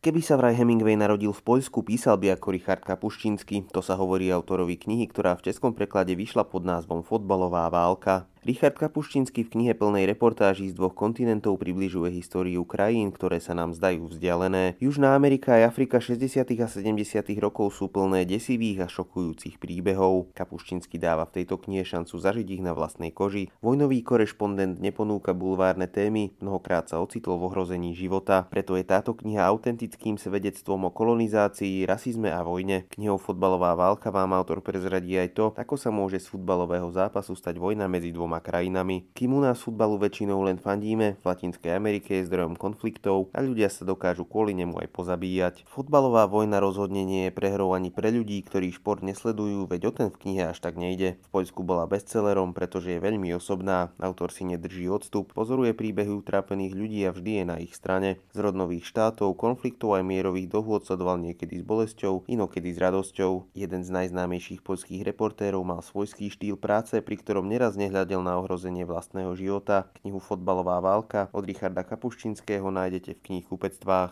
Keby sa vraj Hemingway narodil v Poľsku, písal by ako Richard Kapuščínsky. To sa hovorí autorovi knihy, ktorá v českom preklade vyšla pod názvom Fotbalová válka. Richard Kapuščínsky v knihe plnej reportáží z dvoch kontinentov približuje históriu krajín, ktoré sa nám zdajú vzdialené. Južná Amerika a Afrika 60. a 70. rokov sú plné desivých a šokujúcich príbehov. Kapuščínsky dáva v tejto knihe šancu zažiť ich na vlastnej koži. Vojnový korešpondent neponúka bulvárne témy, mnohokrát sa ocitol v ohrození života. Preto je táto kniha autentickým svedectvom o kolonizácii, rasizme a vojne. Knihou Fotbalová válka vám autor prezradí aj to, ako sa môže z futbalového zápasu stať vojna medzi dvoma krajinami. Kým u nás futbalu väčšinou len fandíme, v Latinskej Amerike je zdrojom konfliktov a ľudia sa dokážu kvôli nemu aj pozabíjať. Futbalová vojna rozhodne nie je prehrou ani pre ľudí, ktorí šport nesledujú, veď o ten v knihe až tak nejde. V Poľsku bola bestsellerom, pretože je veľmi osobná, autor si nedrží odstup, pozoruje príbehy utrápených ľudí a vždy je na ich strane. Z rodnových štátov, konfliktov aj mierových dohôd sledoval niekedy s bolesťou, inokedy s radosťou. Jeden z najznámejších poľských reportérov mal svojský štýl práce, pri ktorom neraz nehľadel našiel na ohrozenie vlastného života. Knihu Fotbalová válka od Richarda Kapuščinského nájdete v knihkupectvách.